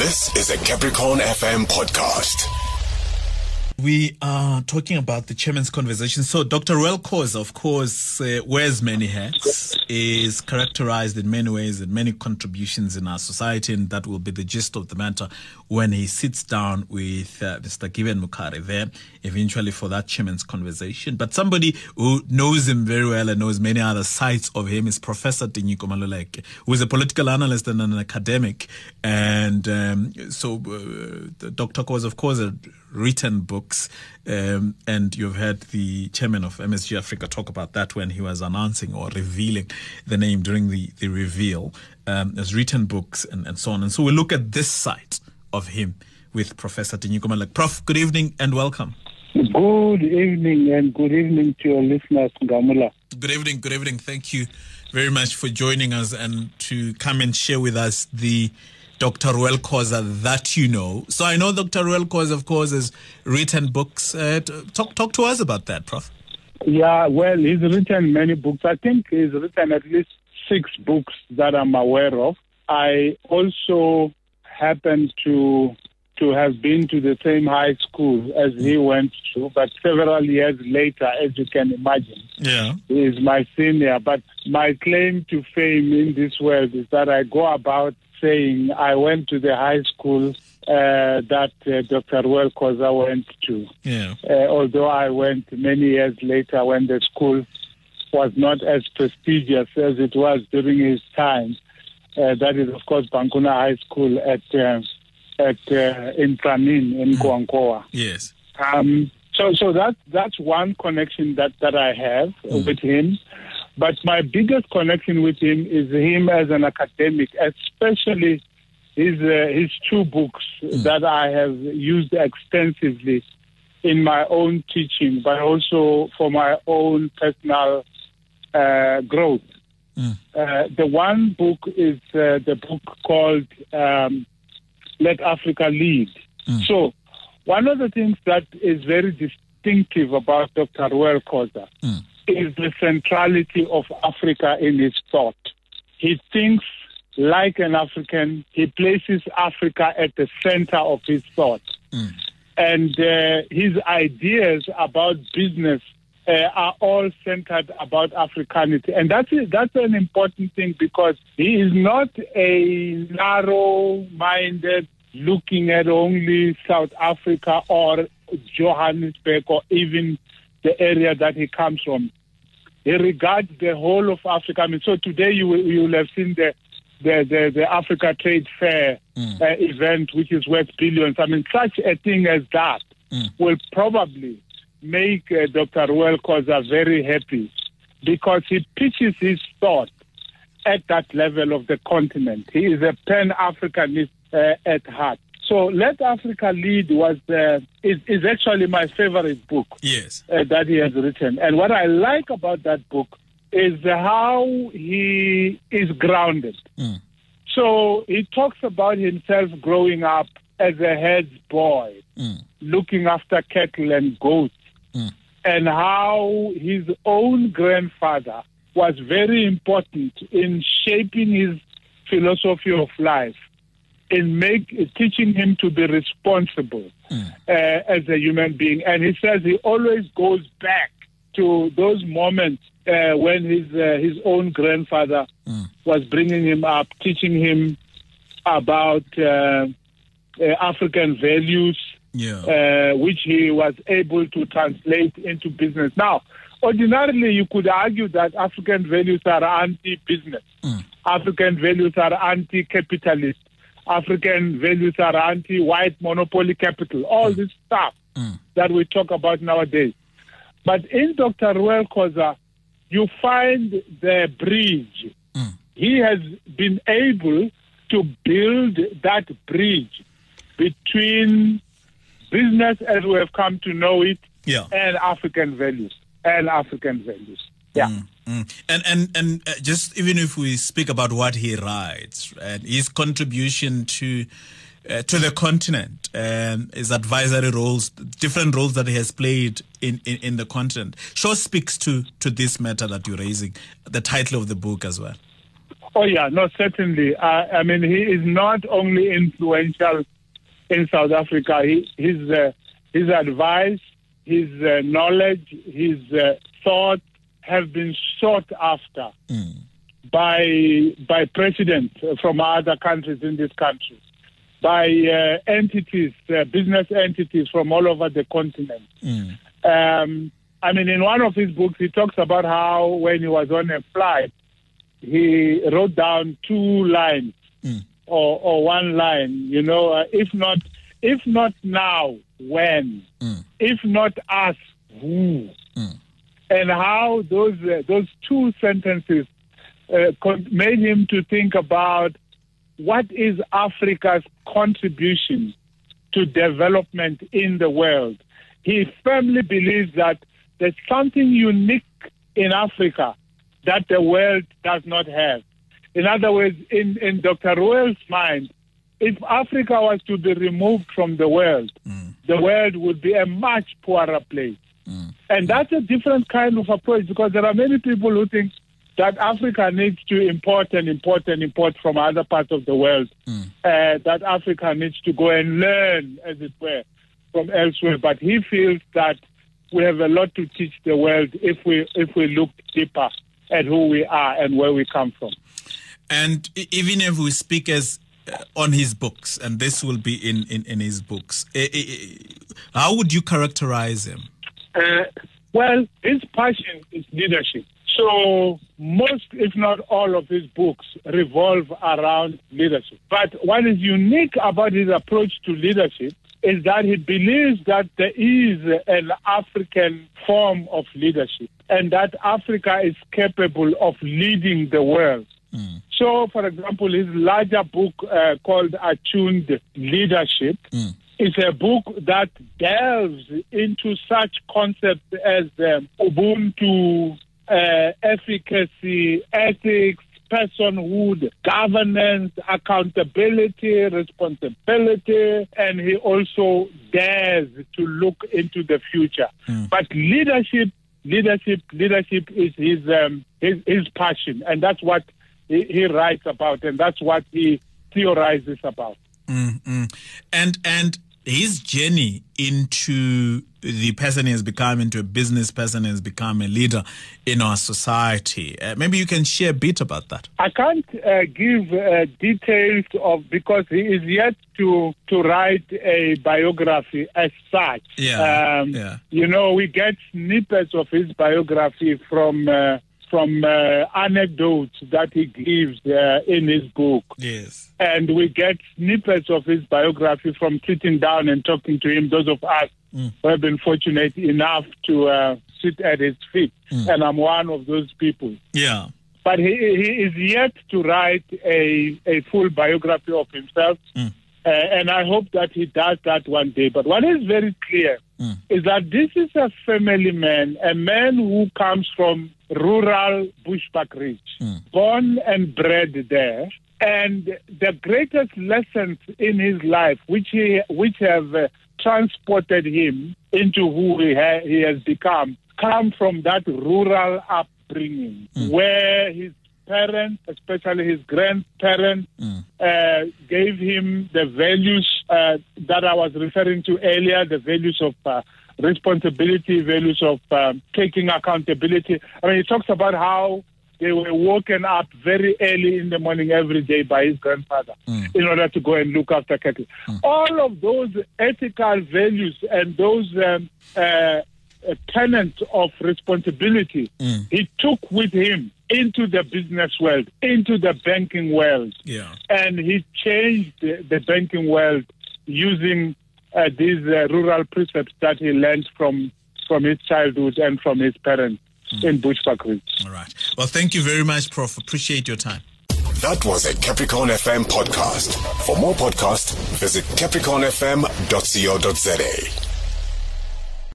This is a Capricorn FM podcast. We are talking about the chairman's conversation. So, Dr. Reuel Khoza, of course, uh, wears many hats, is characterized in many ways and many contributions in our society, and that will be the gist of the matter when he sits down with uh, Mr. Given Mkhari there, eventually for that chairman's conversation. But somebody who knows him very well and knows many other sides of him is Professor Tinyiko Maluleke, who is a political analyst and an academic. And um, so, uh, Dr. Khoza, of course, had written books, um, and you've heard the chairman of MSG Afrika talk about that when he was announcing or revealing the name during the, the reveal. Um, has written books and, and so on. And so we look at this side of him with Professor Tinyiko Maluleke. Prof, good evening and welcome. Good evening and good evening to your listeners, Nghamula. Good evening, good evening. Thank you very much for joining us and to come and share with us the Dr. Reuel Khoza that you know. So I know Dr. Reuel Khoza, of course, has written books. Uh, talk, talk to us about that, Prof. Yeah, well, he's written many books. I think he's written at least six books that I'm aware of. I also happen to to have been to the same high school as he went to, but several years later, as you can imagine. Yeah. He is my senior. But my claim to fame in this world is that I go about saying I went to the high school uh, that uh, Dr. Khoza went to. Yeah. Uh, although I went many years later when the school was not as prestigious as it was during his time. Uh, that is, of course, Bankuna High School at uh, at uh, in Pranin in Nkowankowa. Yes. Um, so, so that that's one connection that that I have with him. But my biggest connection with him is him as an academic, especially his uh, his two books that I have used extensively in my own teaching, but also for my own personal uh, growth. Uh, the one book is uh, the book called um, Let Africa Lead. So, one of the things that is very distinctive about Dr. Reuel Khoza is the centrality of Africa in his thought. He thinks like an African. He places Africa at the center of his thought. And uh, his ideas about business uh, are all centered about Africanity. And that's, that's an important thing because he is not a narrow minded, looking at only South Africa or Johannesburg or even the area that he comes from. He regards the whole of Africa. I mean, so today you will, you will have seen the the, the, the Africa Trade Fair uh, event, which is worth billions. I mean, such a thing as that will probably make uh, Dr. Reuel Khoza very happy because he pitches his thought at that level of the continent. He is a pan-Africanist uh, at heart. So Let Africa Lead was uh, is, is actually my favorite book Yes. uh, that he has written. And what I like about that book is how he is grounded. So he talks about himself growing up as a head boy, looking after cattle and goats, and how his own grandfather was very important in shaping his philosophy of life, in make, teaching him to be responsible uh, as a human being. And he says he always goes back to those moments uh, when his uh, his own grandfather was bringing him up, teaching him about uh, uh, African values, Yeah. uh, which he was able to translate into business. Now, ordinarily, you could argue that African values are anti-business. Mm. African values are anti-capitalist. African values are anti-white monopoly capital. All mm. this stuff mm. that we talk about nowadays. But in Dr. Reuel Khoza, you find the bridge. He has been able to build that bridge between business as we have come to know it Yeah. and African values. And African values. Yeah. Mm. And and and uh, just even if we speak about what he writes and his contribution to uh, to the continent and his advisory roles, different roles that he has played in, in, in the continent, sure speaks to to this matter that you're raising, the title of the book as well. Oh yeah, no, certainly. Uh, I mean, he is not only influential in South Africa. He, his uh, his advice, his uh, knowledge, his uh, thoughts have been sought after Mm. by by presidents from other countries in this country, by uh, entities, uh, business entities from all over the continent. Mm. Um, I mean, in one of his books, he talks about how when he was on a flight, he wrote down two lines Mm. Or, or one line. You know, uh, if not, if not now, when? Mm. If not us, who? Mm. And how those uh, those two sentences uh, made him to think about what is Africa's contribution to development in the world. He firmly believes that there's something unique in Africa that the world does not have. In other words, in, in Dr. Reuel's mind, if Africa was to be removed from the world, mm. the world would be a much poorer place. Mm. And that's a different kind of approach because there are many people who think that Africa needs to import and import and import from other parts of the world. Mm. Uh, that Africa needs to go and learn, as it were, from elsewhere. But he feels that we have a lot to teach the world if we if we look deeper at who we are and where we come from. And even if we speak as uh, on his books, and this will be in, in, in his books, how would you characterize him? Uh, well, his passion is leadership. So most, if not all, of his books revolve around leadership. But what is unique about his approach to leadership is that he believes that there is an African form of leadership and that Africa is capable of leading the world. So, for example, his larger book uh, called Attuned Leadership is a book that delves into such concepts as um, Ubuntu, uh, efficacy, ethics, personhood, governance, accountability, responsibility, and he also dares to look into the future. But leadership, leadership, leadership is his um, his, his passion, and that's what he, he writes about, and that's what he theorizes about. Mm-mm. And and his journey into the person he has become, into a business person, has become a leader in our society. Uh, maybe you can share a bit about that. I can't uh, give uh, details of because he is yet to to write a biography as such. Yeah, Um, yeah. You know, we get snippets of his biography from uh, from uh, anecdotes that he gives uh, in his book. Yes. and we get snippets of his biography from sitting down and talking to him. Those of us Mm. who have been fortunate enough to uh, sit at his feet, and I'm one of those people. Yeah. But he, he is yet to write a, a full biography of himself, Mm. uh, and I hope that he does that one day. But what is very clear Mm. is that this is a family man, a man who comes from rural Bushbuckridge, born and bred there. And the greatest lessons in his life, which he, which have uh, transported him into who he, ha- he has become, come from that rural upbringing, where his parents, especially his grandparents, uh, gave him the values uh, that I was referring to earlier, the values of uh, responsibility, values of um, taking accountability. I mean, he talks about how they were woken up very early in the morning every day by his grandfather in order to go and look after cattle. All of those ethical values and those um, uh, tenant of responsibility he took with him into the business world, into the banking world Yeah. and he changed the, the banking world using uh, these uh, rural precepts that he learned from from his childhood and from his parents in Bushbuckridge. All right. Well, thank you very much, Prof. Appreciate your time. That was a Capricorn FM podcast. For more podcasts, visit capricornfm.co.za.